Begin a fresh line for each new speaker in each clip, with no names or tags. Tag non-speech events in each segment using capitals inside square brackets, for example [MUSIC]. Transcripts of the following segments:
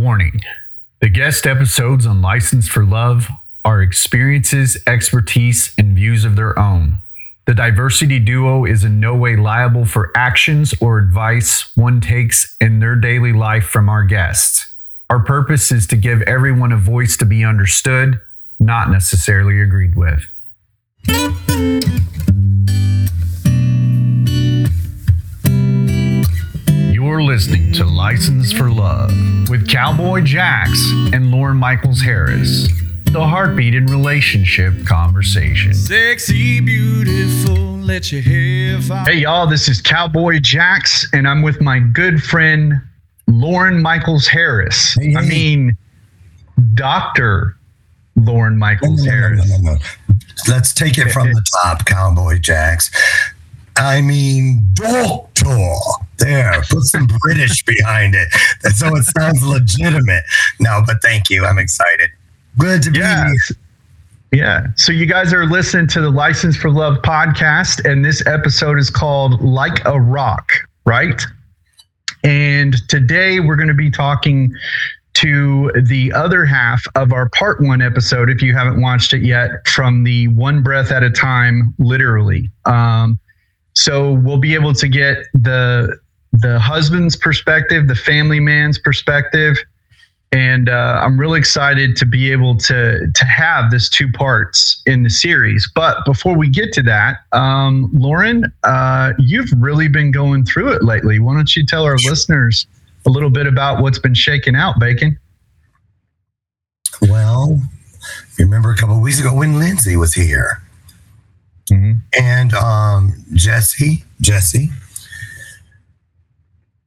Warning The guest episodes on License for Love are experiences, expertise, and views of their own. The diversity duo is in no way liable for actions or advice one takes in their daily life from our guests. Our purpose is to give everyone a voice to be understood, not necessarily agreed with. You're listening to License for Love with Cowboy Jax and Lauren Michaels Harris, the heartbeat in relationship conversation.
Sexy, beautiful, let your hair fall.
Hey, y'all, this is Cowboy Jax, and I'm with my good friend Lauren Michaels Harris.
Hey,
I mean, Dr. Lauren
No,
Michaels
no, no,
Harris.
no, no, no. Let's take it from the [LAUGHS] top, Cowboy Jax. I mean, doctor. There, put some British behind it, so it sounds legitimate. No, but thank you. I'm excited. Good to be
Yeah.
here.
Yeah. So you guys are listening to the License for Love podcast, and this episode is called Like a Rock, right? And today we're going to be talking to the other half of our part one episode, if you haven't watched it yet, from the one breath at a time, literally. Um, so we'll be able to get the the husband's perspective, the family man's perspective, and uh, I'm really excited to be able to to have this two parts in the series. But before we get to that, um, Lauren, uh, you've really been going through it lately. Why don't you tell our listeners a little bit about what's been shaking out, Bacon?
Well, remember a couple of weeks ago when Lindsay was here
Mhm.
and um, Jesse, Jesse.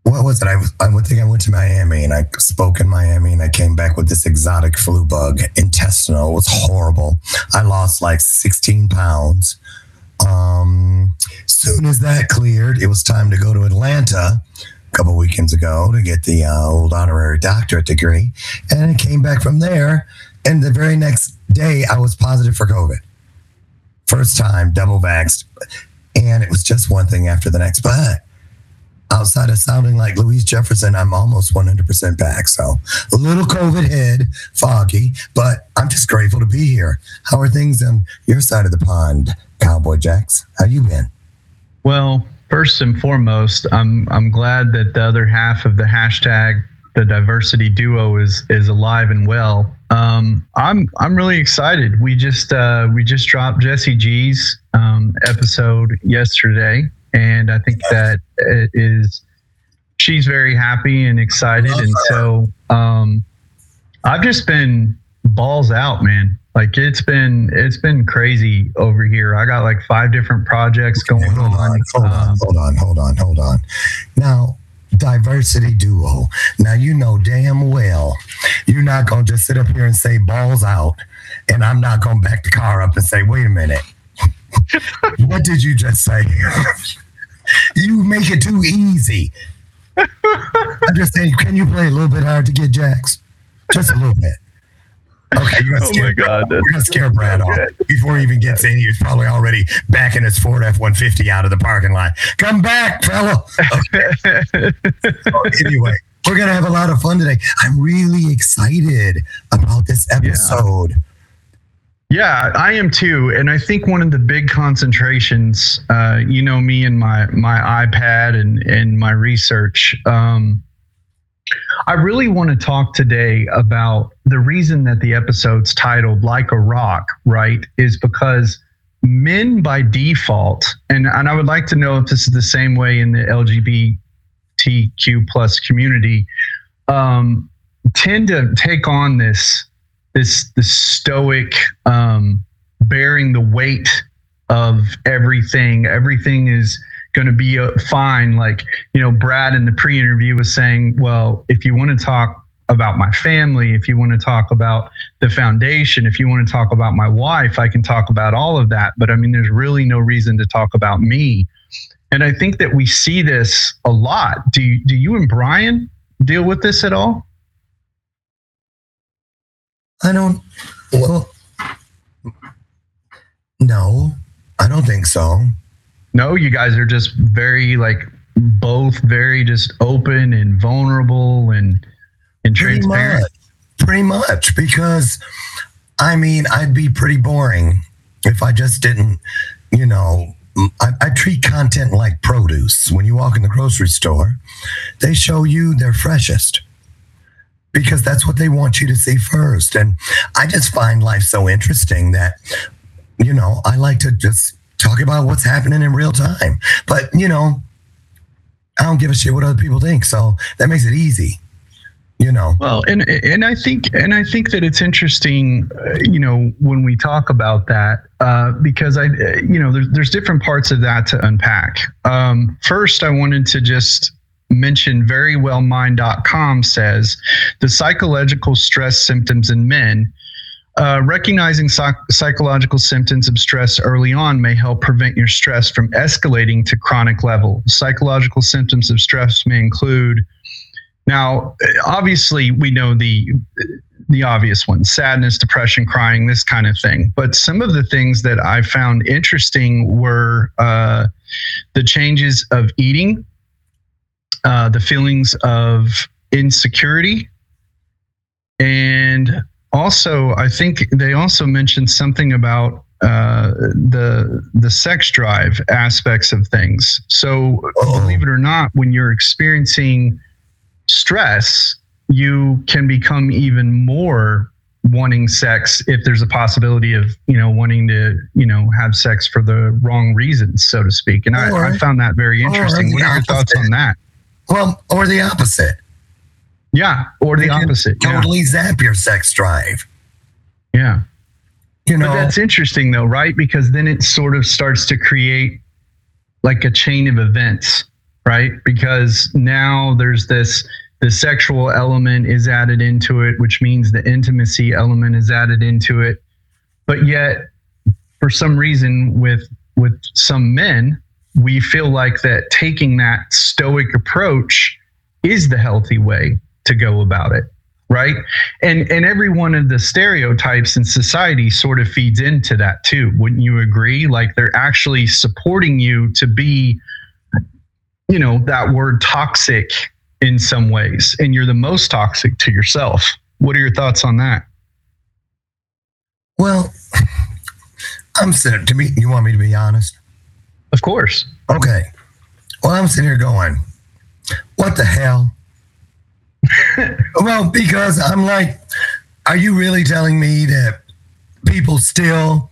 What was it? I was. I think I went to Miami and I spoke in Miami and I came back with this exotic flu bug. Intestinal It was horrible. I lost like 16 pounds. Um, soon as that cleared, it was time to go to Atlanta a couple weekends ago to get the uh, old honorary doctorate degree, and I came back from there. And the very next day, I was positive for COVID. First time, double vaxxed, and it was just one thing after the next. But outside of sounding like Louise Jefferson, I'm almost 100% back. So a little COVID head, foggy, but I'm just grateful to be here. How are things on your side of the pond, Cowboy Jax? How you been?
Well, first and foremost, I'm I'm glad that the other half of the hashtag the diversity duo is is alive and well. Um, I'm I'm really excited. We just uh, we just dropped Jesse G's um, episode yesterday, and I think that it is she's very happy and excited, and so um, I've just been balls out, man. Like it's been it's been crazy over here. I got like five different projects going
Hold
on.
on, hold on,
Um,
hold on, hold on, hold on. Now, diversity duo. Now you know damn well you're not gonna just sit up here and say balls out, and I'm not gonna back the car up and say, wait a minute. [LAUGHS] what did you just say? [LAUGHS] you make it too easy. [LAUGHS] I'm just saying, can you play a little bit hard to get Jax? Just a little bit. Okay, you're gonna
Oh
scare
my God,
We're gonna scare Brad off before he even gets in. He's probably already backing his Ford F one fifty out of the parking lot. Come back, fella. [LAUGHS] anyway, we're gonna have a lot of fun today. I'm really excited about this episode.
Yeah, I am too, and I think one of the big concentrations, uh, you know, me and my my iPad and and my research. Um, I really want to talk today about the reason that the episode's titled "Like a Rock," right? Is because men by default, and and I would like to know if this is the same way in the LGBTQ plus community, um, tend to take on this this this stoic um bearing the weight of everything everything is going to be uh, fine like you know brad in the pre-interview was saying well if you want to talk about my family if you want to talk about the foundation if you want to talk about my wife i can talk about all of that but i mean there's really no reason to talk about me and i think that we see this a lot do you, do you and brian deal with this at all
I don't. Well, no, I don't think so.
No, you guys are just very like both very just open and vulnerable and and
Pretty
transparent.
much. Pretty much. Because, I mean, I'd be pretty boring if I just didn't, you know. I, I treat content like produce. When you walk in the grocery store, they show you their freshest because that's what they want you to see first. And I just find life so interesting that, you know, I like to just talk about what's happening in real time. But, you know, I don't give a shit what other people think. So that makes it easy, you know.
Well, and and I think and I think that it's interesting, uh, you know, when we talk about that, uh, because I, uh, you know, there's there's different parts of that to unpack. Um, first, I wanted to just mention verywellmind.com says the psychological stress symptoms in men. Uh, recognizing psych- psychological symptoms of stress early on may help prevent your stress from escalating to chronic level. Psychological symptoms of stress may include now, obviously, we know the the obvious ones: sadness, depression, crying, this kind of thing. But some of the things that I found interesting were uh, the changes of eating, uh, the feelings of insecurity, and also, I think they also mentioned something about uh, the the sex drive aspects of things. So, believe it or not, when you're experiencing stress, you can become even more wanting sex if there's a possibility of you know wanting to you know have sex for the wrong reasons so to speak and I, I found that very interesting what are your thoughts on that
Well, or the opposite.
yeah or the opposite yeah.
Totally zap your sex drive.
yeah
You know,
But that's interesting though, right? Because then it sort of starts to create like a chain of events, right? Because now there's this the sexual element is added into it, which means the intimacy element is added into it. But yet for some reason with with some men, we feel like that taking that stoic approach is the healthy way to go about it right? And and every one of the stereotypes in society sort of feeds into that too. Wouldn't you agree? Like they're actually supporting you to be you know that word toxic in some ways and you're the most toxic to yourself what are your thoughts on that
well, I'm sitting to be. You want me to be honest?
of course
Okay. Well, I'm sitting here going, what the hell? [LAUGHS] well, because I'm like, are you really telling me that people still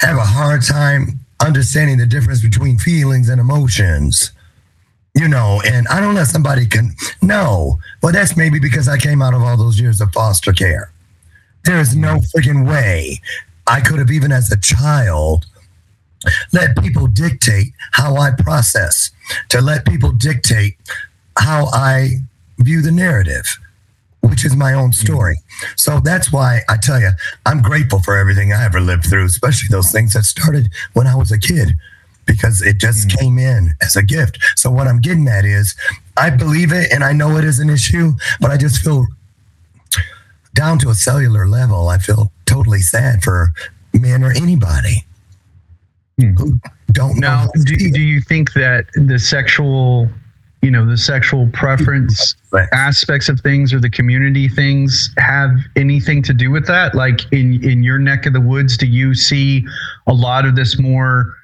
have a hard time understanding the difference between feelings and emotions? You know, and I don't know somebody can no. Well, that's maybe because I came out of all those years of foster care. There is no freaking way I could have, even as a child, let people dictate how I process, to let people dictate how I view the narrative, which is my own story. So that's why I tell you, I'm grateful for everything I ever lived through, especially those things that started when I was a kid, because it just came in as a gift. So what I'm getting at is, I believe it and I know it is an issue, but I just feel down to a cellular level, I feel totally sad for men or anybody
Hmm.
who don't know.
now
how
do, do you think that the sexual you know the sexual preference aspects of things or the community things have anything to do with that like in in your neck of the woods do you see a lot of this more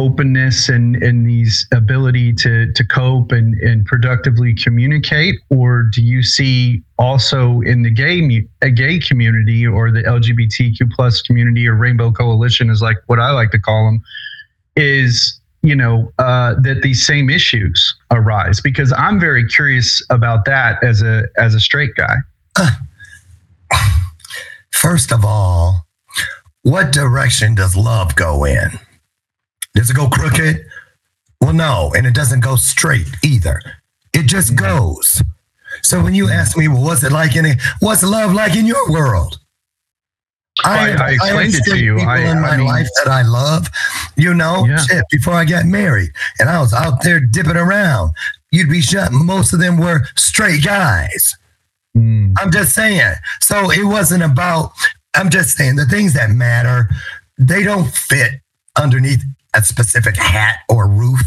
openness and and these ability to to cope and and productively communicate? Or do you see also in the gay a gay community or the lgbtq plus community or rainbow coalition is like what i like to call them is you know uh, that these same issues arise? Because i'm very curious about that as a as a straight guy.
First of all, what direction does love go in? Does it go crooked? Well, no, and it doesn't go straight either. It just goes. So when you ask me, well, what's it like in it? What's love like in your world?
I- I explained
have
it to you.
People
I-
in
I
my
mean-
life that I love, you know,
Yeah.
shit. Before I got married, and I was out there dipping around, you'd be shut. Most of them were straight guys.
Mm,
I'm just saying. So it wasn't about, I'm just saying the things that matter, they don't fit underneath a specific hat or roof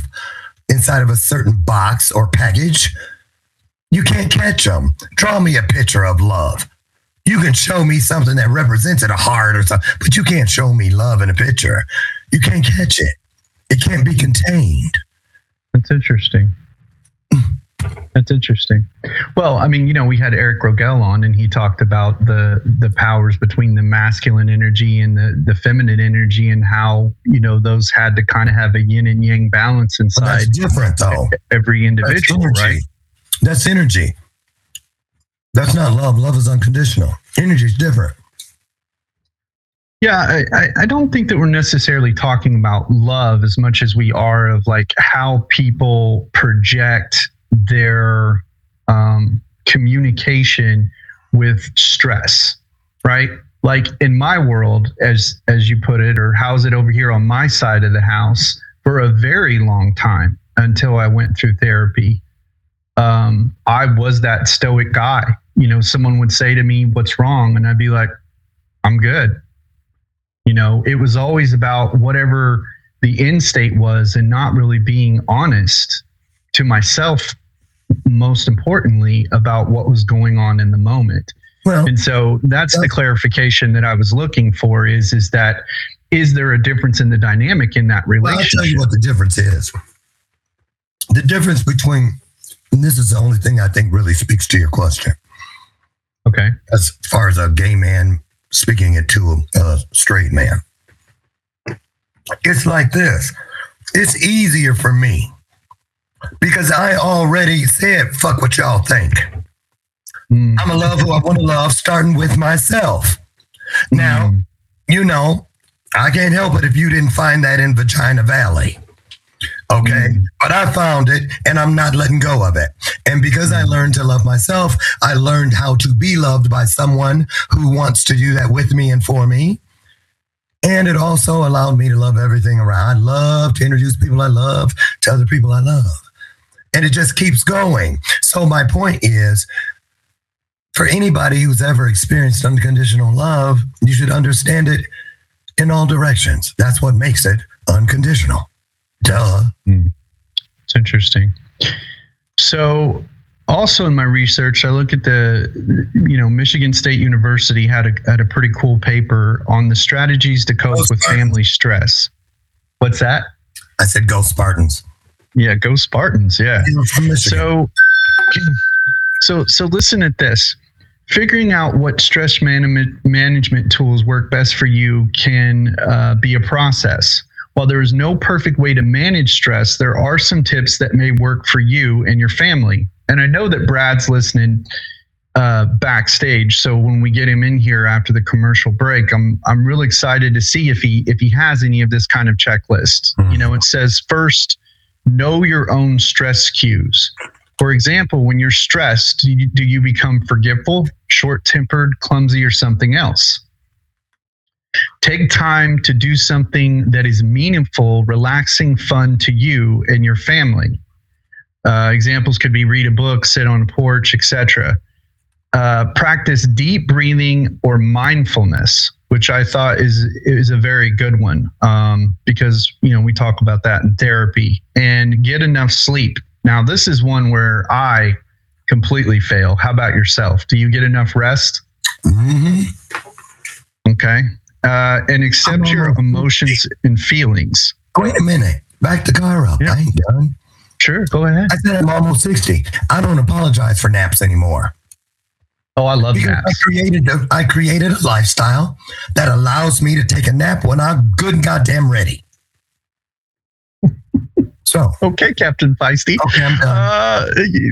inside of a certain box or package. You can't catch them. Draw me a picture of love. You can show me something that represents it, a heart or something, but you can't show me love in a picture. You can't catch it. It can't be contained.
That's interesting. [CLEARS THROAT] That's interesting. Well, I mean, you know, we had Eric Rogel on, and he talked about the the powers between the masculine energy and the the feminine energy, and how you know those had to kind of have a yin and yang balance inside
that's different, though.
every individual,
energy.
right?
That's energy. That's not love. Love is unconditional. Energy is different.
Yeah, I, I don't think that we're necessarily talking about love as much as we are of like how people project their um, communication with stress, right? Like in my world, as as you put it, or how's it over here on my side of the house for a very long time until I went through therapy. Um, I was that stoic guy. You know, someone would say to me, "What's wrong?" and I'd be like, "I'm good." You know, it was always about whatever the end state was and not really being honest to myself, most importantly, about what was going on in the moment.
Well,
And so that's the clarification that I was looking for is is that is there a difference in the dynamic in that
Well, I'll tell you what the difference is. The difference between, and this is the only thing I think really speaks to your question,
Okay.
as far as a gay man speaking it to a, a straight man. It's like this it's easier for me because I already said, fuck what y'all think.
Mm,
I'm a love who I want to love, starting with myself. Now,
mm,
you know, I can't help it if you didn't find that in Vagina Valley. Okay.
Mm.
But I found it and I'm not letting go of it. And because I learned to love myself, I learned how to be loved by someone who wants to do that with me and for me. And it also allowed me to love everything around. I love to introduce people I love to other people I love. And it just keeps going. So, my point is for anybody who's ever experienced unconditional love, you should understand it in all directions. That's what makes it unconditional. Duh. Hmm.
it's interesting. So also in my research, I look at the, you know, Michigan State University had a had a pretty cool paper on the strategies to cope with family stress. What's that?
I said go Spartans.
Yeah, go Spartans. Yeah.
You're from Michigan.
So, [CLEARS THROAT] so, so listen at this. Figuring out what stress management management tools work best for you can uh, be a process. While there is no perfect way to manage stress, there are some tips that may work for you and your family. And I know that Brad's listening uh, backstage, so when we get him in here after the commercial break, I'm I'm really excited to see if he if he has any of this kind of checklist. You know, it says first know your own stress cues. For example, when you're stressed, do you, do you become forgetful, short tempered, clumsy, or something else? Take time to do something that is meaningful, relaxing, fun to you and your family. Uh, examples could be read a book, sit on a porch, etc. Uh, practice deep breathing or mindfulness, which I thought is is a very good one um, because you know we talk about that in therapy. And get enough sleep. Now, this is one where I completely fail. How about yourself? Do you get enough rest?
Mhm.
Okay. Uh, and accept your emotions and feelings.
Wait a minute. Back the car up.
Yeah.
I ain't done.
Sure, go ahead.
I said I'm almost 60. I don't apologize for naps anymore.
Oh, I love
Because I created a, I created a lifestyle that allows me to take a nap when I'm good and goddamn ready. [LAUGHS] so,
Okay, Captain Feisty.
okay, I'm done.
Uh,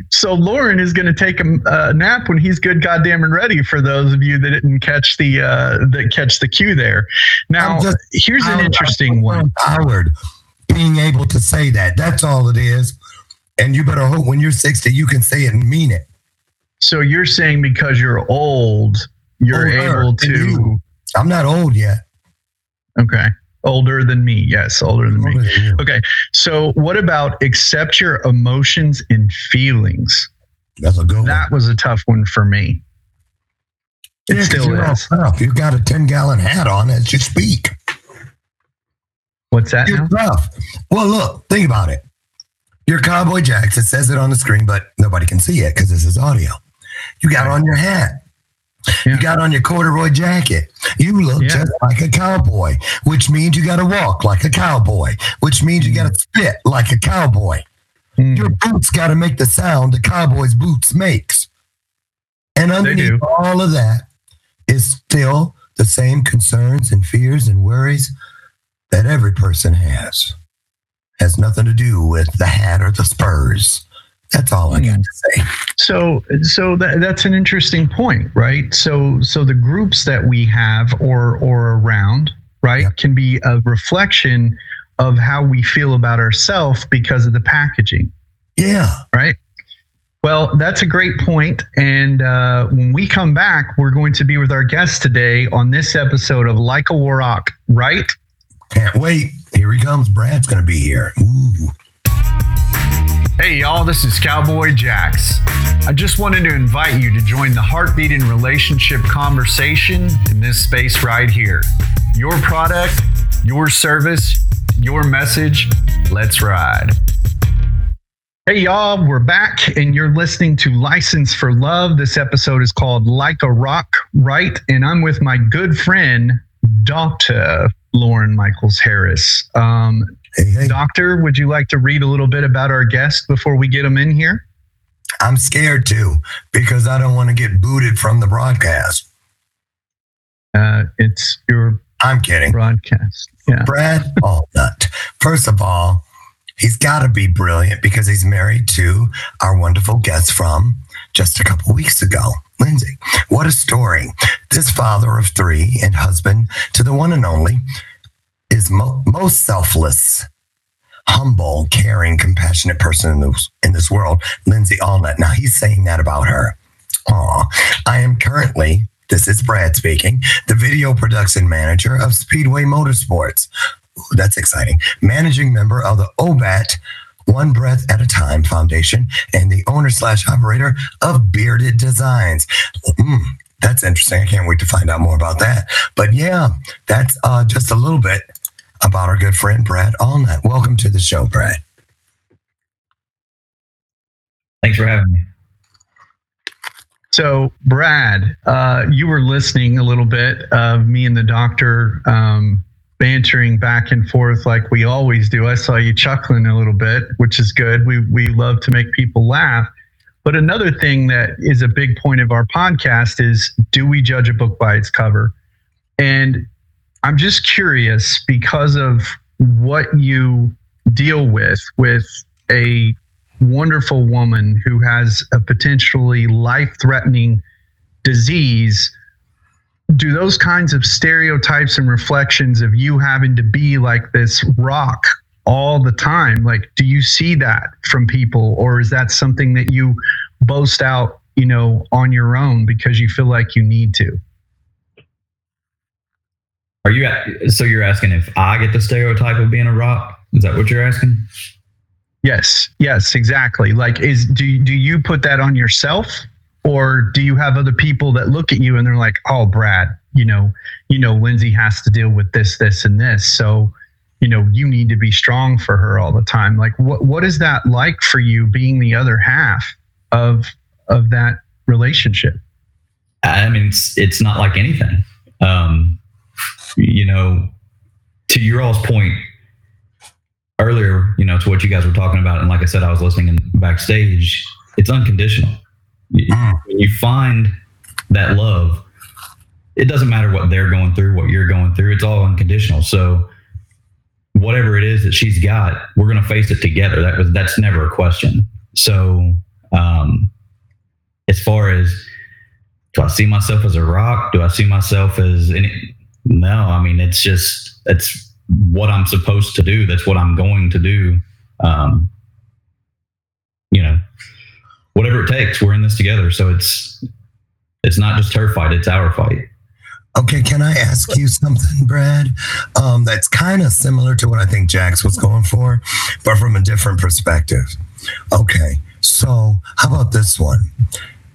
so Lauren is going to take a, a nap when he's good, goddamn, and ready. For those of you that didn't catch the uh, that catch the cue there. Now,
just-
here's an
I'm-
interesting
I'm
one.
Howard, being able to say that. That's all it is. And you better hope when you're 60, you can say it and mean it.
So you're saying because you're old, you're
Older
able to.
you. I'm not old yet.
Okay, older than me. Yes, older than me.
Than.
Okay, so what about accept your emotions and feelings?
That's a good one.
That was a tough one for me. It
Yeah,
still is.
tough. You got a 10 gallon hat on as you speak.
What's that
You're
now?
tough. Well, look, think about it. Your Cowboy Jax. It says it on the screen, but nobody can see it because this is audio. You got on your hat.
Yeah.
You got on your corduroy jacket. You look
Yeah.
just like a cowboy, which means you got to walk like a cowboy, which means you got to spit like a cowboy.
Mm.
Your boots got to make the sound the cowboy's boots makes. And underneath all of that is still the same concerns and fears and worries that every person has. Has nothing to do with the hat or the spurs. That's all I got to say.
So, so that, that's an interesting point, right? So, so the groups that we have or or around, right,
Yeah.
can be a reflection of how we feel about ourselves because of the packaging,
Yeah.
right? Well, that's a great point. And uh, when we come back, we're going to be with our guest today on this episode of Like a Warrock, right?
Can't wait. Here he comes. Brad's going to be here. Ooh.
Hey, y'all, this is Cowboy Jax. I just wanted to invite you to join the Heartbeat and Relationship conversation in this space right here. Your product, your service, your message. Let's ride. Hey, y'all, we're back and you're listening to License for Love. This episode is called Like a Rock, right? And I'm with my good friend, Dr. Lauren Michaels Harris. Um,
Hey, hey.
Doctor, would you like to read a little bit about our guest before we get him in here?
I'm scared too because I don't want to get booted from the broadcast.
Uh, it's your
I'm kidding.
broadcast. Yeah.
Brad Allnutt. First of all, he's got to be brilliant because he's married to our wonderful guest from just a couple weeks ago, Lindsay. What a story. This father of three and husband to the one and only is mo- most selfless, humble, caring, compassionate person in this, in this world, Lindsay Allnutt. Now he's saying that about her. Aw, I am currently, this is Brad speaking, the video production manager of Speedway Motorsports. Ooh, that's exciting. Managing member of the OBAT One Breath at a Time Foundation and the owner slash operator of Bearded Designs. Mm, that's interesting. I can't wait to find out more about that. But yeah, that's uh, just a little bit about our good friend Brad Allnutt. Welcome to the show, Brad.
Thanks for having me.
So, Brad, uh, you were listening a little bit of me and the doctor um, bantering back and forth like we always do. I saw you chuckling a little bit, which is good. We we love to make people laugh. But another thing that is a big point of our podcast is do we judge a book by its cover? And I'm just curious because of what you deal with with a wonderful woman who has a potentially life-threatening disease. Do those kinds of stereotypes and reflections of you having to be like this rock all the time like do you see that from people or is that something that you boast out you know on your own because you feel like you need to
Are you at, so you're asking if I get the stereotype of being a rock? Is that what you're asking?
yes yes exactly like is do you- do you put that on yourself or do you have other people that look at you and they're like oh brad you know you know lindsay has to deal with this this and this so you know you need to be strong for her all the time like what what is that like for you being the other half of of that relationship
I mean, it's, it's not like anything. Um, you know, to your all's point earlier, you know, to what you guys were talking about, and like I said, I was listening in backstage. It's unconditional.
Mm.
When you find that love, it doesn't matter what they're going through, what you're going through. It's all unconditional. So, whatever it is that she's got, we're going to face it together. That was that's never a question. So, um, as far as do I see myself as a rock? Do I see myself as any? No, I mean it's just it's what I'm supposed to do. That's what I'm going to do. Um, you know, whatever it takes. We're in this together, so it's it's not just her fight; it's our fight.
Okay, can I ask you something, Brad? Um, that's kind of similar to what I think Jax was going for, but from a different perspective. Okay, so how about this one?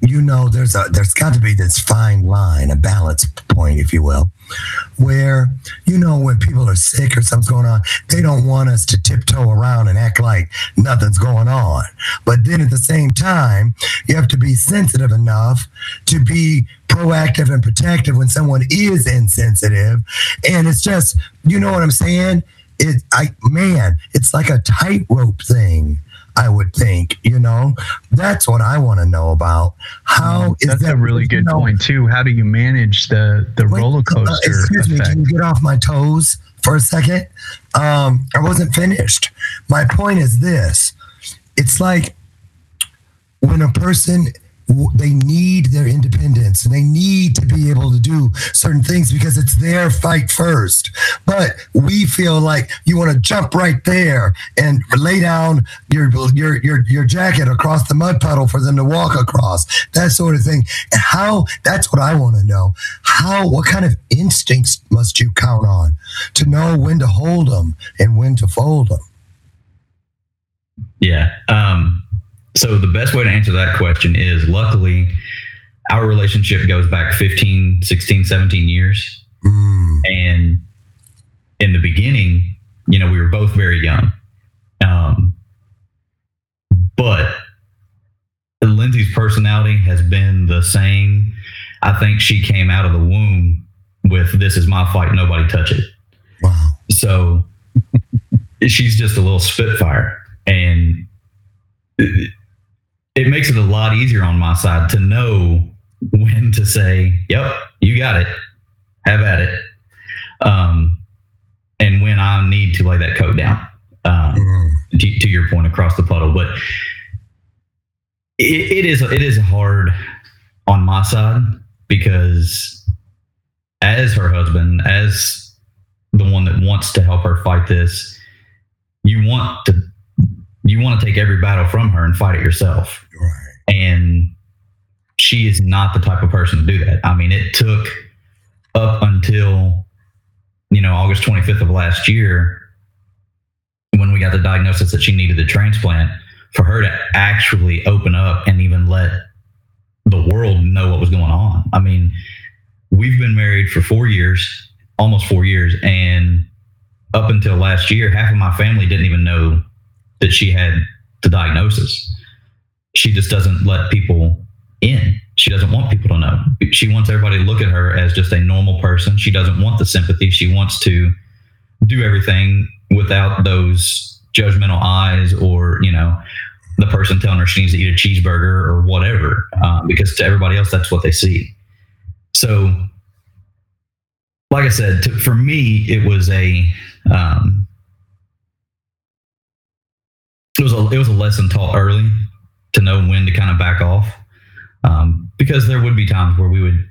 You know, there's a there's got to be this fine line, a balance point, if you will, where you know when people are sick or something's going on, they don't want us to tiptoe around and act like nothing's going on. But then at the same time, you have to be sensitive enough to be proactive and protective when someone is insensitive. And it's just, you know what I'm saying? It, I man, it's like a tightrope thing. I would think, you know, that's what I want to know about. How is
That's
that
a really good
know,
point too. How do you manage the the
Wait,
roller
uh,
coaster
excuse me, can you get off my toes for a second? Um, I wasn't finished. My point is this: it's like when a person they need their independence and they need to be able to do certain things because it's their fight first. But we feel like you want to jump right there and lay down your your your your jacket across the mud puddle for them to walk across. That sort of thing. And how that's what I want to know. How what kind of instincts must you count on to know when to hold them and when to fold them?
Yeah. Um, so the best way to answer that question is luckily our relationship goes back 15, 16, 17 years.
Mm,
And in the beginning, you know, we were both very young. Um, but Lindsay's personality has been the same. I think she came out of the womb with this is my fight, nobody touch it.
wow.
So [LAUGHS] she's just a little spitfire. And it, makes it a lot easier on my side to know when to say, yep, you got it. Have at it. Um, and when I need to lay that coat down. Um,
Mm,
to, to your point across the puddle, but it, it is it is hard on my side because as her husband, as the one that wants to help her fight this, you want to you want to take every battle from her and fight it yourself. And she is not the type of person to do that. I mean, it took up until you know August 25th of last year when we got the diagnosis that she needed the transplant for her to actually open up and even let the world know what was going on. I mean, we've been married for 4 years, almost 4 years and up until last year half of my family didn't even know that she had the diagnosis. She just doesn't let people in. She doesn't want people to know. She wants everybody to look at her as just a normal person. She doesn't want the sympathy. She wants to do everything without those judgmental eyes or, you know, the person telling her she needs to eat a cheeseburger or whatever, um, because to everybody else, that's what they see. So, like I said, to, for me, it was a, um, it was a, it was a lesson taught early to know when to kind of back off. Um, because there would be times where we would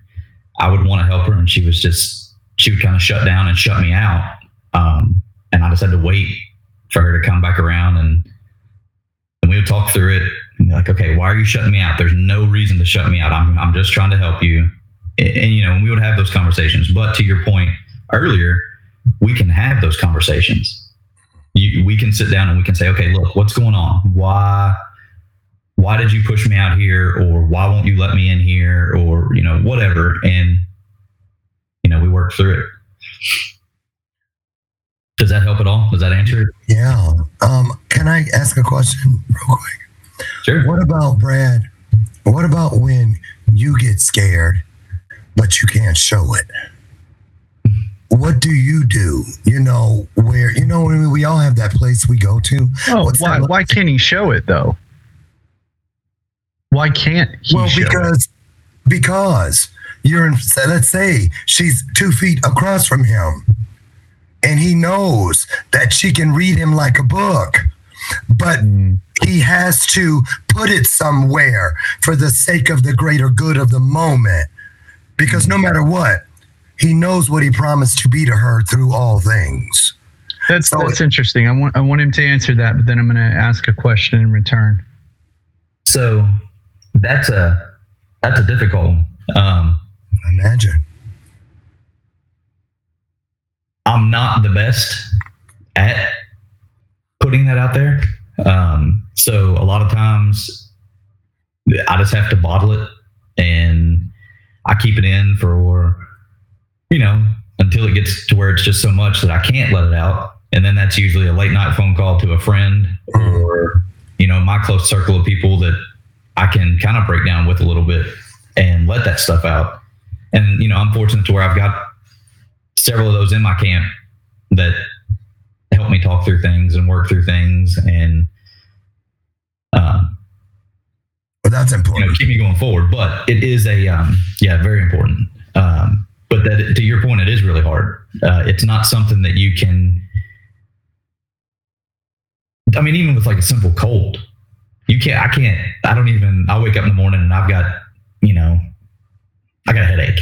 i would want to help her and she was just she would kind of shut down and shut me out. Um, and i just had to wait for her to come back around and and we would talk through it and like okay why are you shutting me out? There's no reason to shut me out. I'm, I'm just trying to help you. And, and you know we would have those conversations. But to your point earlier we can have those conversations. You, we can sit down and we can say okay look what's going on? Why why did you push me out here or why won't you let me in here or you know whatever and you know we work through it does that help at all does that answer it
Yeah. Um, can I ask a question real quick?
sure
What about Brad? What about when you get scared, but you can't show it? What do you do? You know, where, you know, we all have that place we go to.
Oh,
What's
why why can't he show it though? Why can't he
well,
show it?
because, because you're in, let's say she's two feet across from him and he knows that she can read him like a book, but
Mm,
he has to put it somewhere for the sake of the greater good of the moment. Because no matter what, he knows what he promised to be to her through all things.
That's
So-
that's interesting. I want I want him to answer that, but then I'm going to ask a question in return.
so that's a that's a difficult one um
Imagine.
i'm not the best at putting that out there um so a lot of times i just have to bottle it and I keep it in for, you know, until it gets to where it's just so much that I can't let it out. And then that's usually a late night phone call to a friend or, you know, my close circle of people that I can kind of break down with a little bit and let that stuff out. And, you know, I'm fortunate to where I've got several of those in my camp that help me talk through things and work through things and, um,
But that's
you know,
important.
keep me going forward. But it is a um, yeah, very important. Um, but that to your point, it is really hard. Uh, it's not something that you can. I mean, even with like a simple cold, you can't. I can't. I don't even. I wake up in the morning and I've got, you know, I got a headache.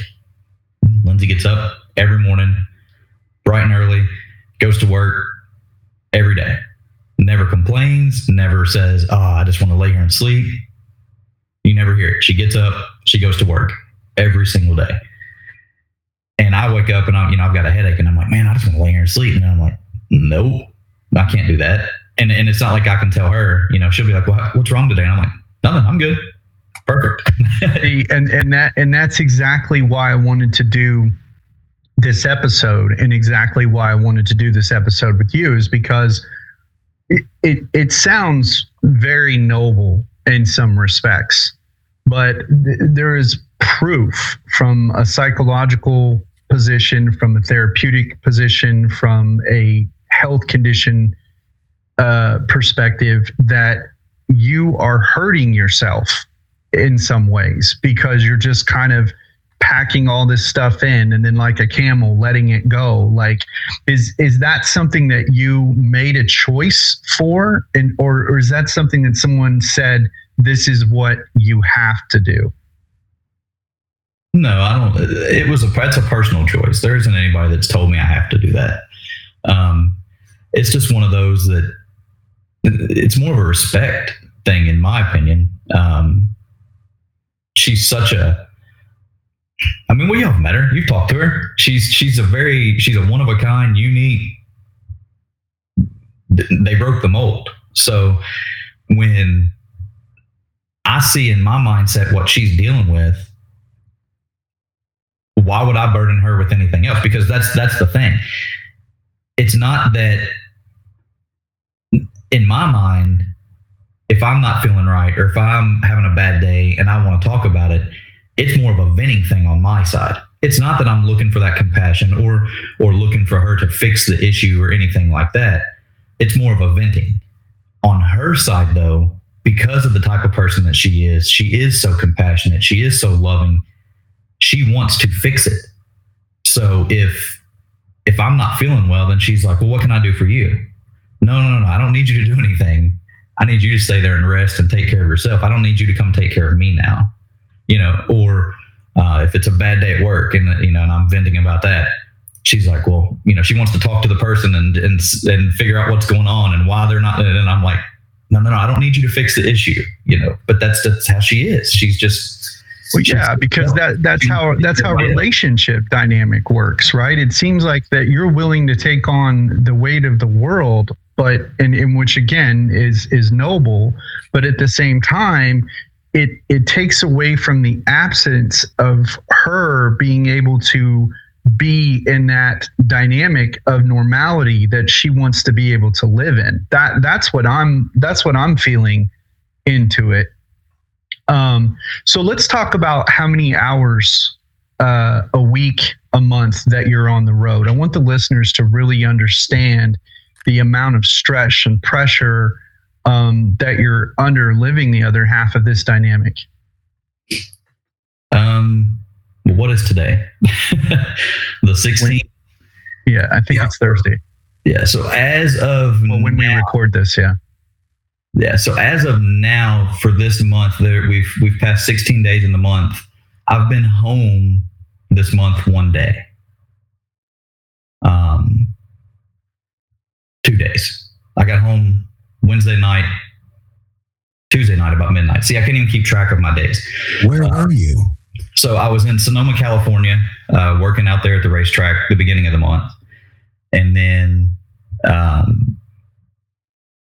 Lindsay gets up every morning, bright and early, goes to work every day. Never complains. Never says, "Oh, I just want to lay here and sleep." You never hear it. She gets up, she goes to work every single day. And I wake up and I'm, you know, I've got a headache and I'm like, man, I just want to lay here and sleep. And I'm like, nope, I can't do that. And and it's not like I can tell her, you know, she'll be like, well, what's wrong today? And I'm like, nothing, I'm good. Perfect. [LAUGHS]
And and that and that's exactly why I wanted to do this episode, and exactly why I wanted to do this episode with you is because it it, it sounds very noble in some respects, but th- there is proof from a psychological position, from a therapeutic position, from a health condition uh, perspective that you are hurting yourself in some ways because you're just kind of packing all this stuff in and then like a camel letting it go like is is that something that you made a choice for and or, or is that something that someone said this is what you have to do
no, I don't. It was a that's a personal choice. There isn't anybody that's told me I have to do that. Um, it's just one of those that it's more of a respect thing, in my opinion. Um, she's such a. I mean, we all met her. You've talked to her. She's she's a very she's a one of a kind, unique. They broke the mold. So when I see in my mindset what she's dealing with, why would I burden her with anything else? Because that's that's the thing. It's not that in my mind, if I'm not feeling right or if I'm having a bad day and I want to talk about it, it's more of a venting thing on my side. It's not that I'm looking for that compassion or or looking for her to fix the issue or anything like that. It's more of a venting. On her side though, because of the type of person that she is, she is so compassionate, she is so loving she wants to fix it. So if if I'm not feeling well, then she's like, "Well, what can I do for you?" No, no, no, no. I don't need you to do anything. I need you to stay there and rest and take care of yourself. I don't need you to come take care of me now. You know, or uh, if it's a bad day at work and you know, and I'm venting about that, she's like, "Well, you know," she wants to talk to the person and and and figure out what's going on and why they're not. And I'm like, "No, no, no. I don't need you to fix the issue." You know, but that's that's how she is. She's just
Well, yeah, because that that's how that's how relationship dynamic works, right? It seems like that you're willing to take on the weight of the world, but in, in which again is is noble, but at the same time, it it takes away from the absence of her being able to be in that dynamic of normality that she wants to be able to live in. That that's what I'm that's what I'm feeling into it. Um, so let's talk about how many hours uh, a week, a month that you're on the road. I want the listeners to really understand the amount of stress and pressure um, that you're under living the other half of this dynamic.
Um, what is today? [LAUGHS] the 16th.
Yeah, I think
Yeah.
it's Thursday.
Yeah. So as of
Well, when we record this, yeah.
yeah. So as of now, for this month, there we've we've passed 16 days in the month. I've been home this month one day. Um, days. I got home Wednesday night, Tuesday night about midnight. See, I can't even keep track of my days.
Where were you?
So I was in Sonoma, California, uh, working out there at the racetrack the beginning of the month, and then um,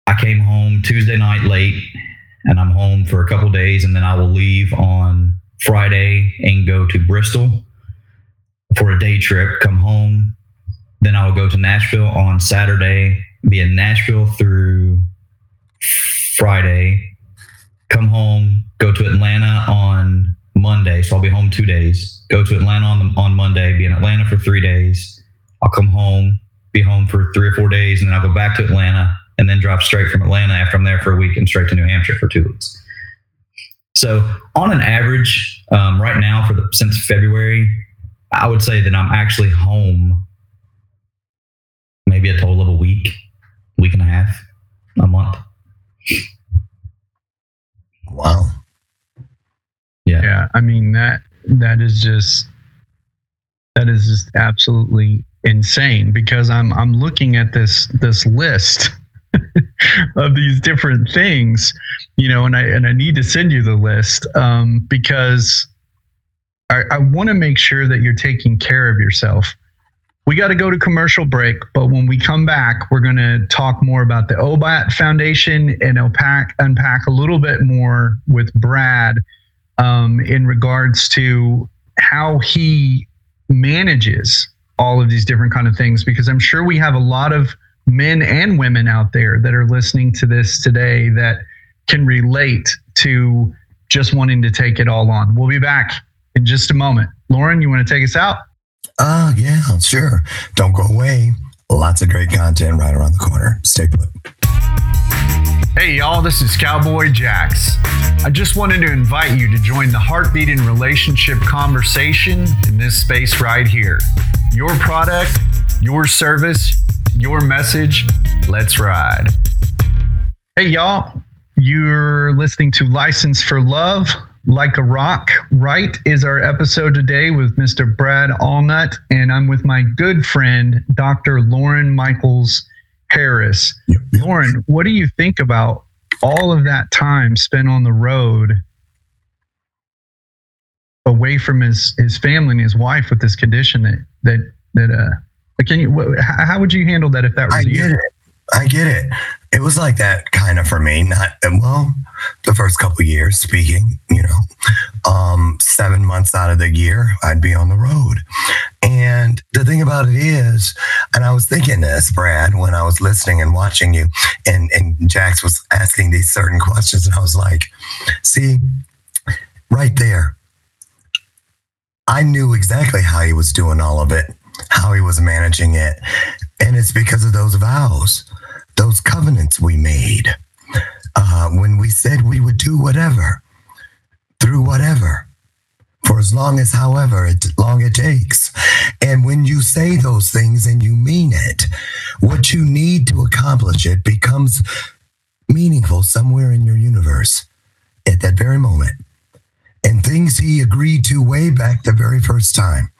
I came home Tuesday night late, and I'm home for a couple days, and then I will leave on Friday and go to Bristol for a day trip, come home. Then I will go to Nashville on Saturday, be in Nashville through Friday, come home, go to Atlanta on Monday. So I'll be home two days. Go to Atlanta on, the, on Monday, be in Atlanta for three days. I'll come home, be home for three or four days, and then I'll go back to Atlanta and then drop straight from Atlanta after I'm there for a week and straight to New Hampshire for two weeks. So on an average, um, right now for the since February, I would say that I'm actually home maybe a total of a week, week and a half, a month.
Wow.
Yeah.
Yeah, I mean that that is just that is just absolutely insane because I'm I'm looking at this this list [LAUGHS] of these different things, you know, and I and I need to send you the list um, because I, I want to make sure that you're taking care of yourself. We got to go to commercial break, but when we come back, we're going to talk more about the OBAT Foundation and unpack unpack a little bit more with Brad um, in regards to how he manages all of these different kind of things because i'm sure we have a lot of men and women out there that are listening to this today that can relate to just wanting to take it all on. We'll be back in just a moment. Lauren you want to take us out
Ah, yeah, sure. Don't go away. Lots of great content right around the corner. Stay put.
Hey, y'all, this is Cowboy Jax. I just wanted to invite you to join the Heartbeat and Relationship conversation in this space right here. Your product, your service, your message. Let's ride. Hey, y'all, you're listening to License for Love. Like a Rock, right, is our episode today with Mr. Brad Allnutt, and I'm with my good friend, Dr. Lauren Michaels Harris.
Yep.
Lauren, what do you think about all of that time spent on the road away from his his family and his wife with this condition that that that uh can you how would you handle that if that was
I
you
get it. I get it. It was like that kind of for me. Not well, the first couple years speaking, you know, um, seven months out of the year, I'd be on the road. And the thing about it is, and I was thinking this, Brad, when I was listening and watching you, and and Jax was asking these certain questions, and I was like, see, right there, I knew exactly how he was doing all of it, how he was managing it. And it's because of those vows, those covenants we made uh, when we said we would do whatever, through whatever, for as long as however it, long it takes. And when you say those things and you mean it, what you need to accomplish it becomes meaningful somewhere in your universe at that very moment. And things he agreed to way back the very first time,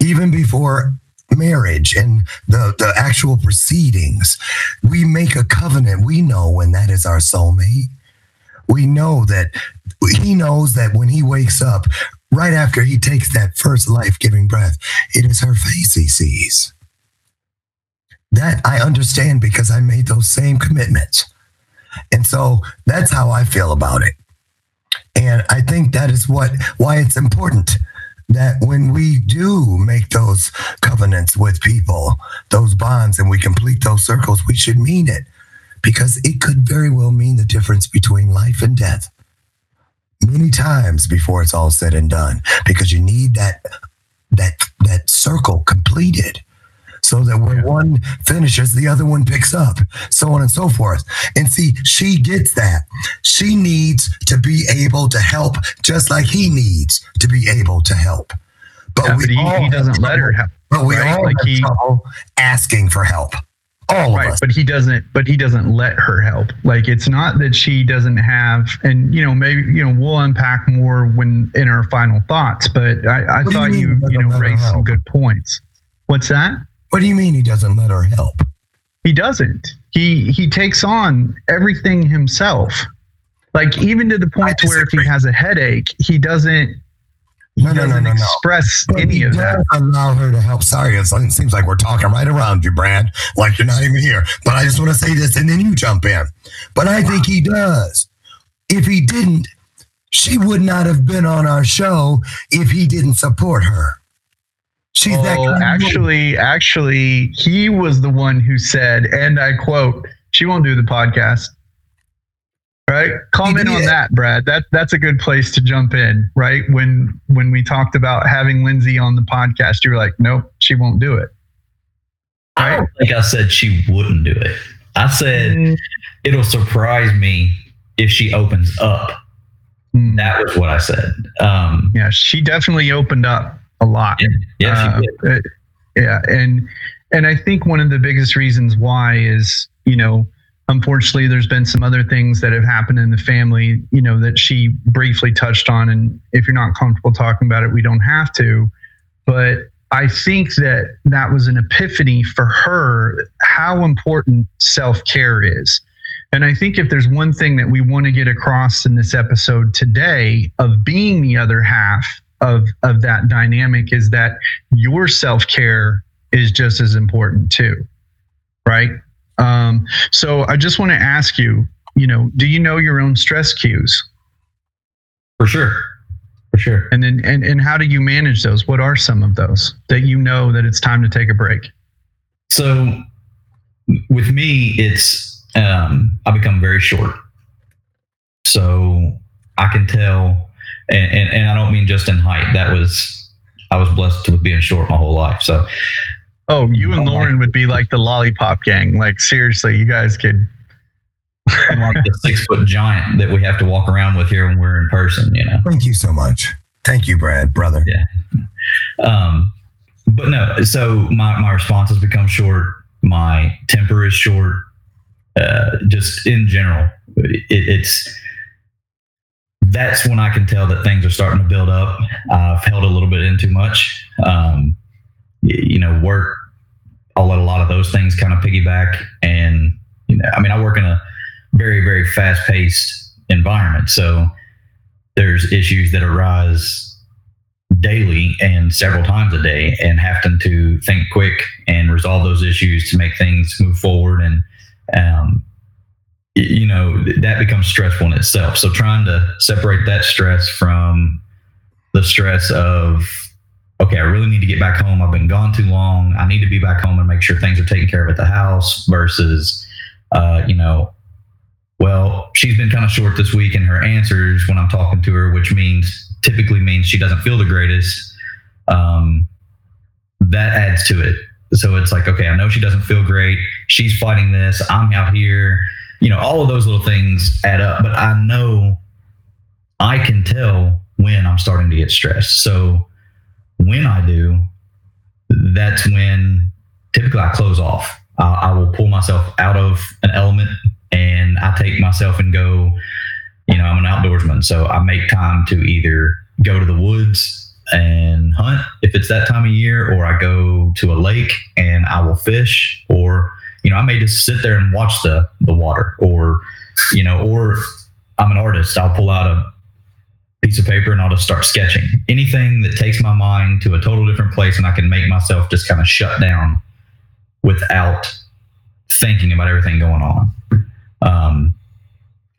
even before marriage and the, the actual proceedings, we make a covenant. We know when that is our soulmate. We know that he knows that when he wakes up, right after he takes that first life giving breath, it is her face he sees. That I understand because I made those same commitments. And so that's how I feel about it. And I think that is what why it's important that when we do make those covenants with people, those bonds, and we complete those circles, we should mean it. Because it could very well mean the difference between life and death many times before it's all said and done. Because you need that that that circle completed so that when one finishes the other one picks up. So on and so forth. And see she gets that. She needs to be able to help just like he needs to be able to help. But
Yeah,
we
but he,
all
he doesn't let her help.
but we
right?
all
Like
have
he-
trouble asking for help. All
right, of
us.
but he doesn't but he doesn't let her help. Like it's not that she doesn't have and you know maybe you know we'll unpack more when in our final thoughts but i, I
do you
thought you you know raised some good points. What's that
what do you mean he doesn't let her help
he doesn't he he takes on everything himself like even to the point to where if he has a headache he doesn't he
No, no, no,
doesn't
no, no.
express any of that
allow her to help. Sorry, it's, it seems like we're talking right around you, Brad, like you're not even here. But I just want to say this and then you jump in. But I think he does. If he didn't, she would not have been on our show if he didn't support her. She's that
Well,
kind of
actually, actually, he was the one who said, and I quote, "She won't do the podcast." Right? Comment on that, Brad. That that's a good place to jump in. Right? When when we talked about having Lindsay on the podcast, you were like, "Nope, she won't do it."
I don't think I said she wouldn't do it. I said it'll surprise me if she opens up.
Mm.
That was what I said. Um,
Yeah, she definitely opened up a lot.
yeah, she
Uh, uh, yeah, and and I think one of the biggest reasons why is you know unfortunately there's been some other things that have happened in the family you know that she briefly touched on and if you're not comfortable talking about it we don't have to but I think that that was an epiphany for her how important self care is. And I think if there's one thing that we want to get across in this episode today of being the other half of, of that dynamic is that your self care is just as important too. Right. Um, so I just want to ask you, you know, do you know your own stress cues?
for sure, for sure.
And then and, and how do you manage those? What are some of those that you know that it's time to take a break?
So with me, it's um, I become very short. So I can tell, and, and, and I don't mean just in height. That was I was blessed with being short my whole life. So
Oh, you and
Oh my-
Lauren would be like the lollipop gang. Like seriously, you guys could.
I'm like the six foot giant that we have to walk around with here when we're in person. You know.
Thank you so much. Thank you, Brad, brother. Yeah.
Um, but no, so my, my responses become short. My temper is short. Uh, just in general, it, it's that's when I can tell that things are starting to build up. I've held a little bit in too much. Um, you know, work. I'll let a lot of those things kind of piggyback, and you know, I mean, I work in a very, very fast paced environment, so there's issues that arise daily and several times a day and having to think quick and resolve those issues to make things move forward and um, you know that becomes stressful in itself so trying to separate that stress from the stress of okay i really need to get back home i've been gone too long i need to be back home and make sure things are taken care of at the house versus uh, you know well she's been kind of short this week in her answers when i'm talking to her which means typically means she doesn't feel the greatest. Um, that adds to it. So it's like, okay, I know she doesn't feel great. She's fighting this. I'm out here. You know, all of those little things add up. But I know I can tell when I'm starting to get stressed. So when I do, that's when typically I close off. I, I will pull myself out of an element and I take myself and go you know, I'm an outdoorsman, so I make time to either go to the woods and hunt if it's that time of year, or I go to a lake and I will fish, or you know, I may just sit there and watch the the water, or you know, or I'm an artist, I'll pull out a piece of paper and I'll just start sketching. Anything that takes my mind to a total different place and I can make myself just kind of shut down without thinking about everything going on. Um,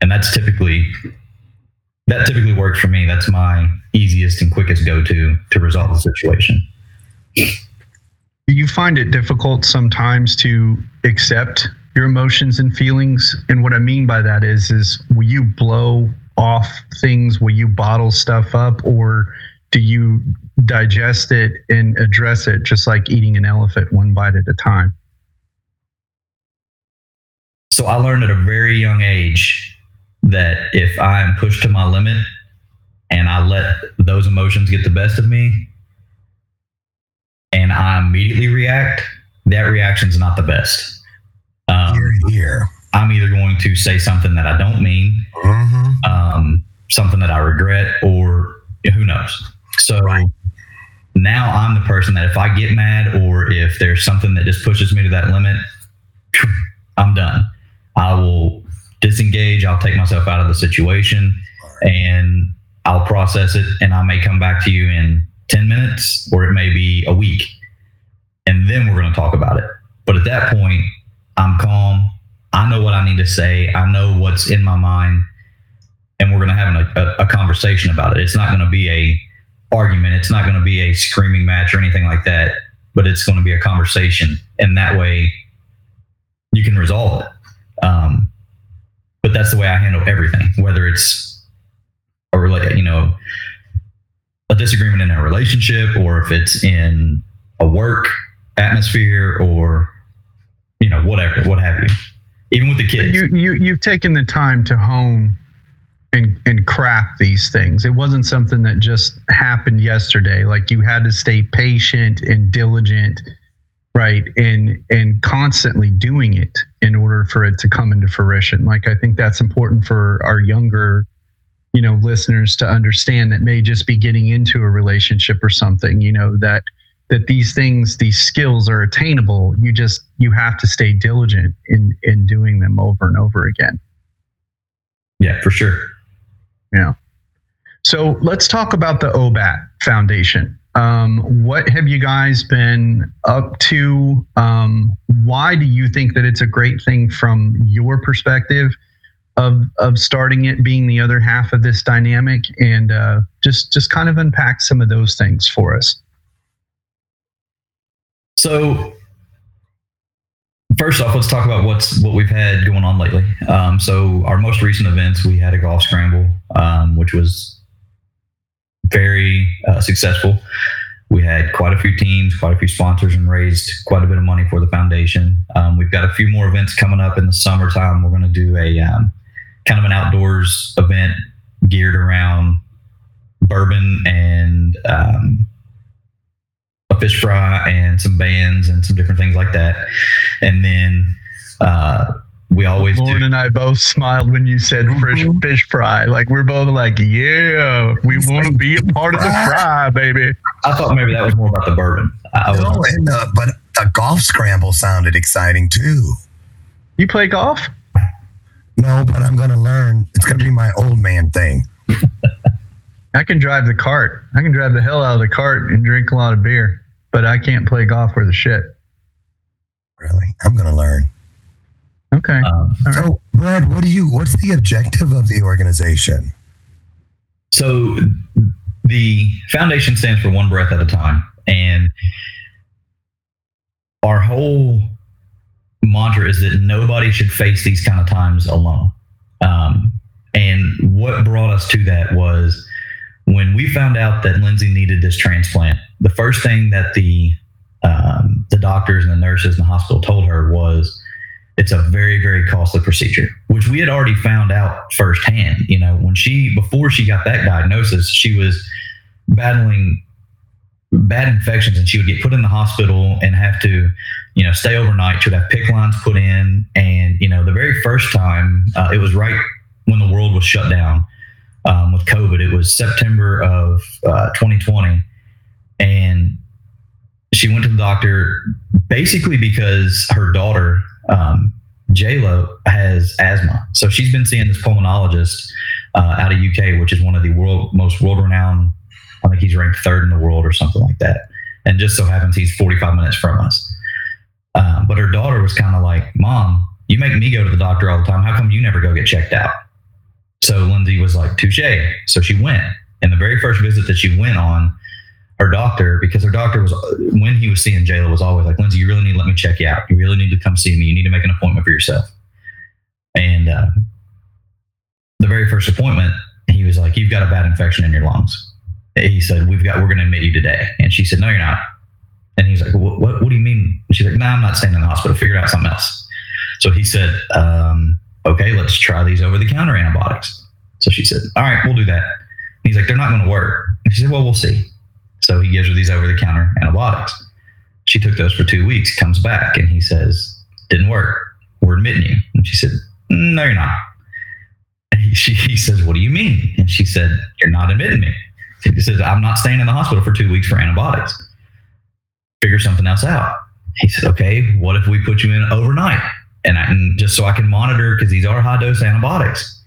and that's typically that typically works for me. That's my easiest and quickest go to to resolve the situation.
Do you find it difficult sometimes to accept your emotions and feelings? And what I mean by that is, is will you blow off things? Will you bottle stuff up, or do you digest it and address it just like eating an elephant one bite at a time?
So I learned at a very young age that if I am pushed to my limit and I let those emotions get the best of me and I immediately react, that reaction's not the best. Um,
Here, here.
I'm either going to say something that I don't mean
Mm-hmm.
um, something that I regret, or who knows. So now I'm the person that if I get mad or if there's something that just pushes me to that limit, [CLEARS THROAT] I'm done. I will disengage. I'll take myself out of the situation and I'll process it. And I may come back to you in 10 minutes or it may be a week. And then we're going to talk about it. But at that point, I'm calm. I know what I need to say. I know what's in my mind. And we're going to have an, a, a conversation about it. It's not going to be a argument. It's not going to be a screaming match or anything like that, but it's going to be a conversation. And that way you can resolve it. Um, but that's the way I handle everything, whether it's a you know, a disagreement in a relationship or if it's in a work atmosphere or, you know, whatever, what have you. Even with the kids.
You you you've taken the time to hone and and craft these things. It wasn't something that just happened yesterday. Like you had to stay patient and diligent, right? And and constantly doing it in order for it to come into fruition. Like I think that's important for our younger you know listeners to understand that may just be getting into a relationship or something you know that that these things these skills are attainable. You just you have to stay diligent in in doing them over and over again.
Yeah, for sure. Yeah.
So let's talk about the obat foundation. Um, what have you guys been up to? Um, why do you think that it's a great thing from your perspective of of starting it being the other half of this dynamic and uh, just just kind of unpack some of those things for us
So, first off, let's talk about what's what we've had going on lately. Um, so, our most recent events, we had a golf scramble, um, which was very uh, successful. We had quite a few teams, quite a few sponsors, and raised quite a bit of money for the foundation. Um, we've got a few more events coming up in the summertime. We're going to do a um, kind of an outdoors event geared around bourbon and um, a fish fry and some bands and some different things like that. And then uh, we always
Lauren
do.
and I both smiled when you said fish, fish fry. Like we're both like, yeah, we want to be a part of the fry, baby.
I thought maybe that was more about the bourbon. I was,
No, and uh, but the golf scramble sounded exciting too.
You play golf?
No, but I'm gonna learn. It's gonna be my old man thing. [LAUGHS]
I can drive the cart. I can drive the hell out of the cart and drink a lot of beer, but I can't play golf worth a shit.
Really, I'm gonna learn.
Okay.
um,
All right.
So, Brad, what do you? What's the objective of the organization?
so the foundation stands for one breath at a time. And our whole mantra is that nobody should face these kind of times alone. Um, and what brought us to that was when we found out that Lindsay needed this transplant, the first thing that the um, the doctors and the nurses in the hospital told her was it's a very very costly procedure which we had already found out firsthand you know when she before she got that diagnosis she was battling bad infections and she would get put in the hospital and have to you know stay overnight would have PICC lines put in and you know the very first time uh, it was right when the world was shut down um, with covid it was september of uh, 2020 and she went to the doctor basically because her daughter um, J-Lo has asthma. So she's been seeing this pulmonologist uh, out of UK, which is one of the world most world-renowned. I think he's ranked third in the world or something like that. And just so happens he's 45 minutes from us. Um, but her daughter was kind of like, "Mom, you make me go to the doctor all the time. How come you never go get checked out?" So Lindsay was like, "Touche." So she went. And the very first visit that she went on, her doctor, because her doctor was when he was seeing Jayla was always like, Lindsay, you really need to let me check you out. You really need to come see me. You need to make an appointment for yourself. And uh, the very first appointment, he was like, You've got a bad infection in your lungs. He said, We've got, we're going to admit you today. And she said, No, you're not. And he's like, what, what, what do you mean? And she's like, No, nah, I'm not staying in the hospital. Figure out something else. So he said, um, Okay, let's try these over the counter antibiotics. So she said, All right, we'll do that. And he's like, They're not going to work. And she said, Well, we'll see. So he gives her these over the counter antibiotics. She took those for two weeks, comes back, and he says, Didn't work. We're admitting you. And she said, No, you're not. And he, she, he says, What do you mean? And she said, You're not admitting me. He says, I'm not staying in the hospital for two weeks for antibiotics. Figure something else out. He said, Okay, what if we put you in overnight? And, I, and just so I can monitor, because these are high dose antibiotics.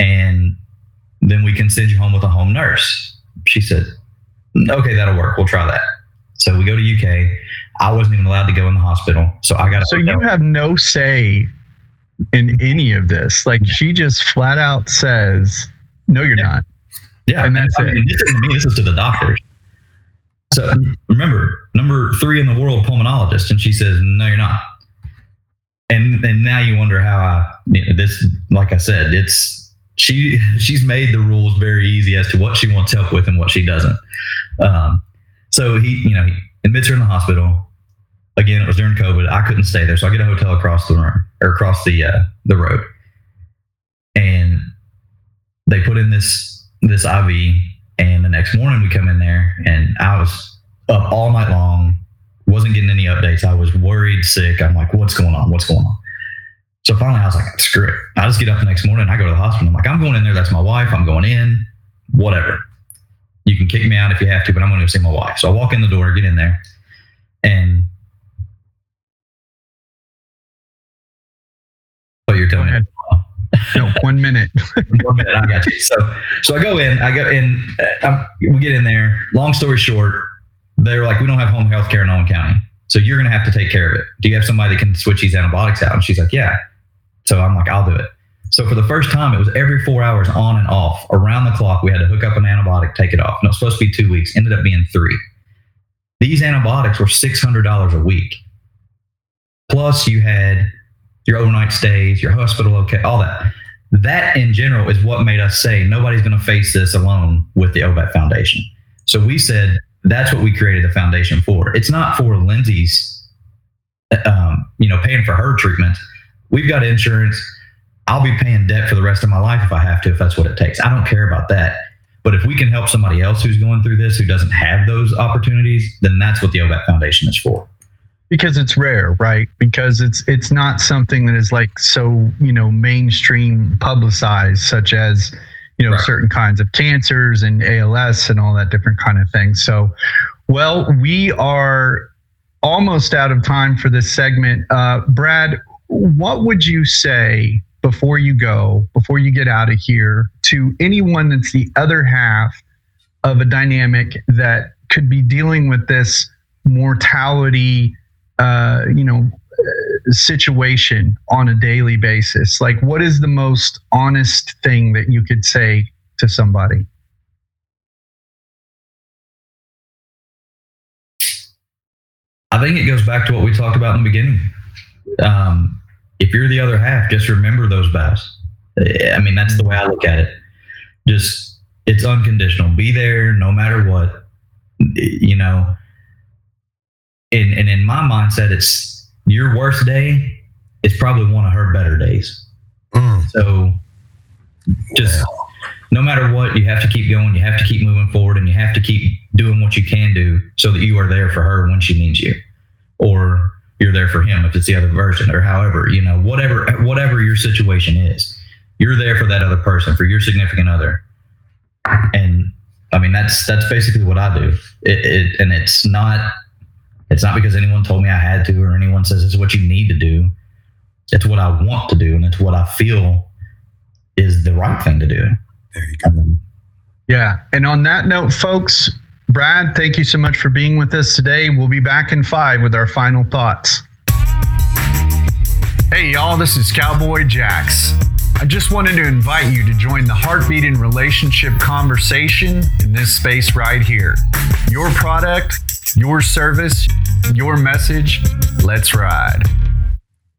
And then we can send you home with a home nurse. She said, okay, that'll work. We'll try that. So we go to UK. I wasn't even allowed to go in the hospital, so I got.
So you have no say in any of this. Like she just flat out says, No, you're
Yeah.
not.
Yeah,
And that's
I mean,
it.
This isn't me. This is to the doctors. So remember, number three in the world pulmonologist, and she says, "No, you're not." And and now you wonder how I you know, this. Like I said, it's she. She's made the rules very easy as to what she wants help with and what she doesn't. Um, so he, you know, he admits her in the hospital. Again, it was during COVID. I couldn't stay there, so I get a hotel across the room or across the uh, the road, and they put in this this IV, and the next morning we come in there, and I was up all night long, wasn't getting any updates. I was worried, sick. I'm like, what's going on? What's going on? So finally, I was like, screw it. I just get up the next morning. I go to the hospital. I'm like, I'm going in there. That's my wife. I'm going in. Whatever. You can kick me out if you have to, but I'm going to go see my wife. So I walk in the door, get in there, and oh, you're telling me.
No, one minute. [LAUGHS]
One minute, I got you. So, so I go in. I go in. Uh, I'm, we get in there. Long story short, they're like, we don't have home health care in Owen County, so you're going to have to take care of it. Do you have somebody that can switch these antibiotics out? And she's like, yeah. So I'm like, I'll do it. So for the first time, it was every four hours on and off, around the clock. We had to hook up an antibiotic, take it off. And it was supposed to be two weeks. Ended up being three. These antibiotics were six hundred dollars a week. Plus, you had your overnight stays, your hospital, okay, all that that in general is what made us say nobody's going to face this alone with the OBAT Foundation. So we said that's what we created the foundation for. It's not for Lindsay's, um, you know, paying for her treatment. We've got insurance. I'll be paying debt for the rest of my life if I have to, if that's what it takes. I don't care about that. But if we can help somebody else who's going through this who doesn't have those opportunities, then that's what the OBAT Foundation is for.
Because it's rare right? Because it's it's not something that is like so you know mainstream publicized such as you know
Right.
certain kinds of cancers and als and all that different kind of things so well we are almost out of time for this segment. Uh, brad what would you say before you go before you get out of here to anyone that's the other half of a dynamic that could be dealing with this mortality uh, you know uh, situation on a daily basis like what is the most honest thing that you could say to somebody
I think it goes back to what we talked about in the beginning. Um, if you're the other half, just remember those vows. I mean, that's the way I look at it. Just it's unconditional. Be there no matter what. You know. And and in my mindset, it's your worst day is probably one of her better days.
Mm,
So just no matter what, you have to keep going. You have to keep moving forward, and you have to keep doing what you can do so that you are there for her when she needs you, or you're there for him if it's the other version, or however you know whatever whatever your situation is, you're there for that other person, for your significant other, and I mean that's that's basically what I do. It, it and it's not it's not because anyone told me I had to, or anyone says this is what you need to do. It's what I want to do, and it's what I feel is the right thing to do.
there you go.
Um,
yeah and on that note folks brad thank you so much for being with us today we'll be back in five with our final thoughts
Hey, y'all, this is Cowboy Jax. I just wanted to invite you to join the Heartbeat in Relationship conversation in this space right here. Your product, your service, your message. Let's ride.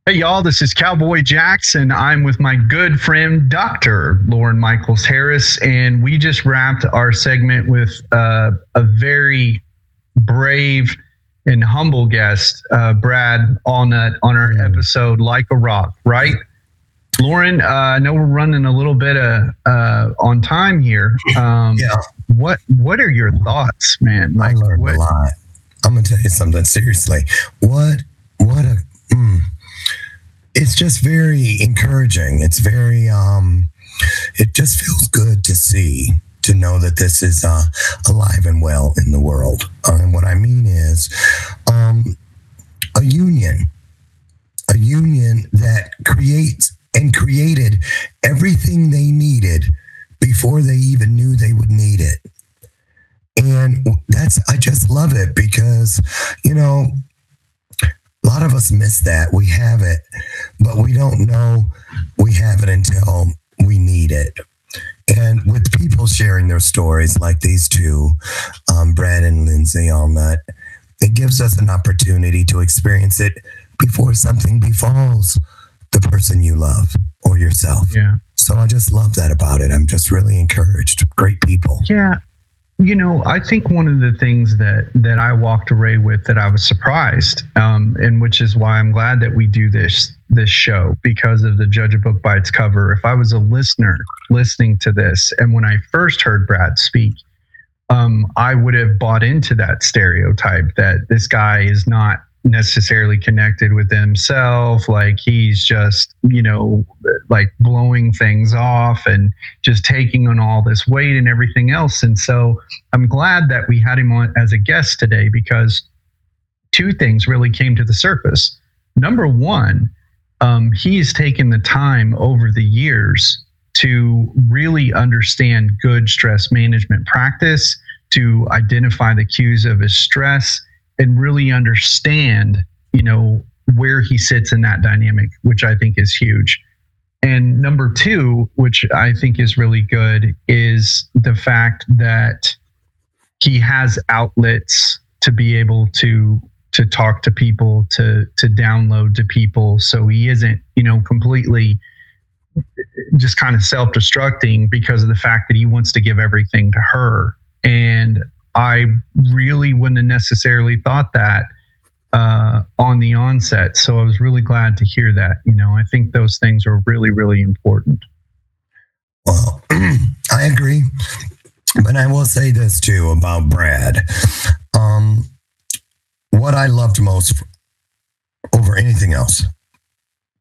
Hey, y'all, this is Cowboy Jackson. I'm with my good friend, Dr. Lauren Michaels Harris, and we just wrapped our segment with uh, a very brave and humble guest, uh, Brad Allnutt, on our episode Like a Rock, right? Lauren, uh, I know we're running a little bit uh, uh, on time here. Um,
Yeah,
What What are your thoughts, man?
I learned
what,
a lot. I'm gonna tell you something seriously. What what a mm, it's just very encouraging. It's very um it just feels good to see to know that this is uh, alive and well in the world. Uh, and what I mean is um a union a union that creates and created everything they needed before they even knew they would need it and that's i just love it because you know a lot of us miss that we have it but we don't know we have it until we need it And with people sharing their stories like these two, um, Brad and Lindsay that, it gives us an opportunity to experience it before something befalls the person you love or yourself.
Yeah.
So I just love that about it. I'm just really encouraged. Great people.
Yeah. You know, I think one of the things that that I walked away with that I was surprised, um, and which is why I'm glad that we do this this show because of the judge a book by its cover. If I was a listener listening to this, and when I first heard Brad speak, um, I would have bought into that stereotype that this guy is not necessarily connected with himself like he's just you know like blowing things off and just taking on all this weight and everything else. And so i'm glad that we had him on as a guest today because two things really came to the surface. Number one um, he's taken the time over the years to really understand good stress management practice to identify the cues of his stress and really understand, you know, where he sits in that dynamic, which I think is huge. And number two, which I think is really good, is the fact that he has outlets to be able to to talk to people, to to download to people. So he isn't, you know, completely just kind of self-destructing because of the fact that he wants to give everything to her. And I really wouldn't have necessarily thought that uh, on the onset. So I was really glad to hear that. You know, I think those things are really, really important.
Well, [CLEARS THROAT] I agree. But I will say this too about Brad. Um, what I loved most over anything else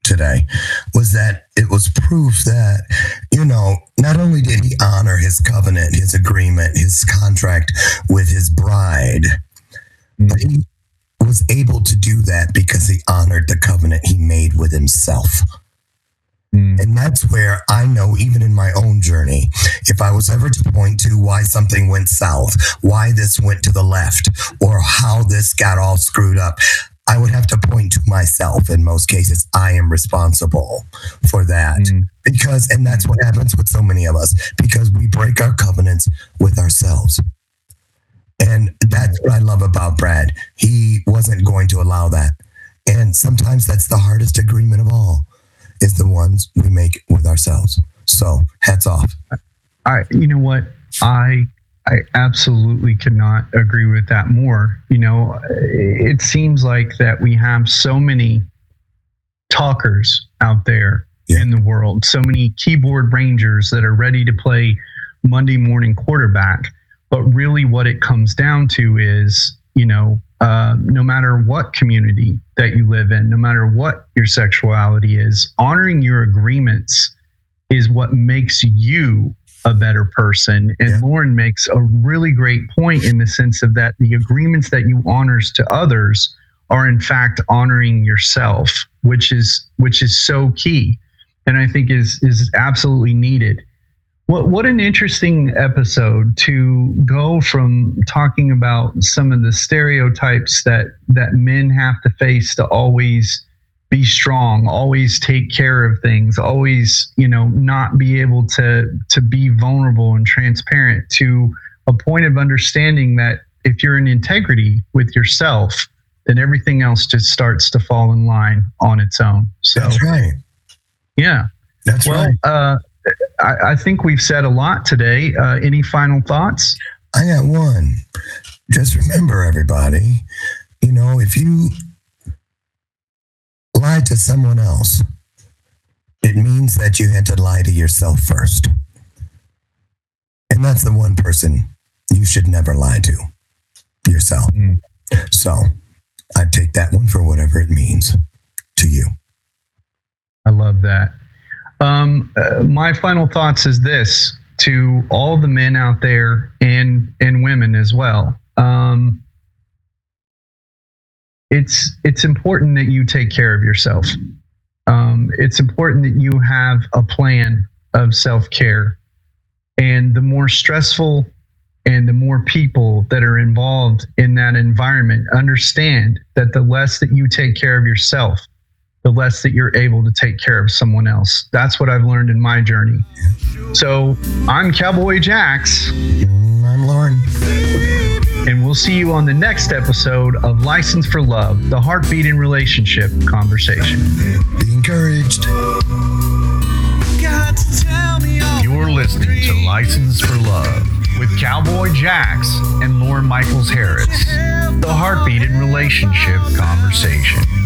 today was that it was proof that, you know, not only did he honor his covenant, his agreement, his contract with his bride, mm-hmm. but he was able to do that because he honored the covenant he made with himself. Mm. And that's where I know, even in my own journey, if I was ever to point to why something went south, why this went to the left, or how this got all screwed up, I would have to point to myself in most cases. I am responsible for that mm. because, and that's what happens with so many of us because we break our covenants with ourselves. And that's what I love about Brad. He wasn't going to allow that. And sometimes that's the hardest agreement of all is the ones we make with ourselves. So hats off.
I, you know what? I I absolutely could not agree with that more. You know, it seems like that we have so many talkers out there yeah. in the world, so many keyboard rangers that are ready to play Monday morning quarterback. But really, what it comes down to is, you know, uh, no matter what community that you live in, no matter what your sexuality is, honoring your agreements is what makes you a better person. And yeah. Lauren makes a really great point in the sense of that the agreements that you honors to others are in fact honoring yourself, which is which is so key, and I think is is absolutely needed. What what an interesting episode to go from talking about some of the stereotypes that that men have to face to always be strong always take care of things always you know not be able to to be vulnerable and transparent to a point of understanding that if you're in integrity with yourself then everything else just starts to fall in line on its own.
So that's right.
Yeah.
That's
well,
right.
uh, I, I, think we've said a lot today. Uh, any final thoughts?
I got one. Just remember everybody you know if you lie to someone else, it means that you had to lie to yourself first. And that's the one person you should never lie to yourself. Mm. So I take that one for whatever it means to you.
I love that. Um, uh, my final thoughts is this to all the men out there and and women as well. Um, it's it's important that you take care of yourself. Um, it's important that you have a plan of self care, and the more stressful and the more people that are involved in that environment understand that the less that you take care of yourself, the less that you're able to take care of someone else. That's what I've learned in my journey. So I'm Cowboy Jax,
Mm, I'm Lauren.
And we'll see you on the next episode of License for Love, the heartbeat in relationship conversation.
Be encouraged.
You're listening to License for Love with Cowboy Jax and Lauren Michaels Harris, the heartbeat in relationship conversation.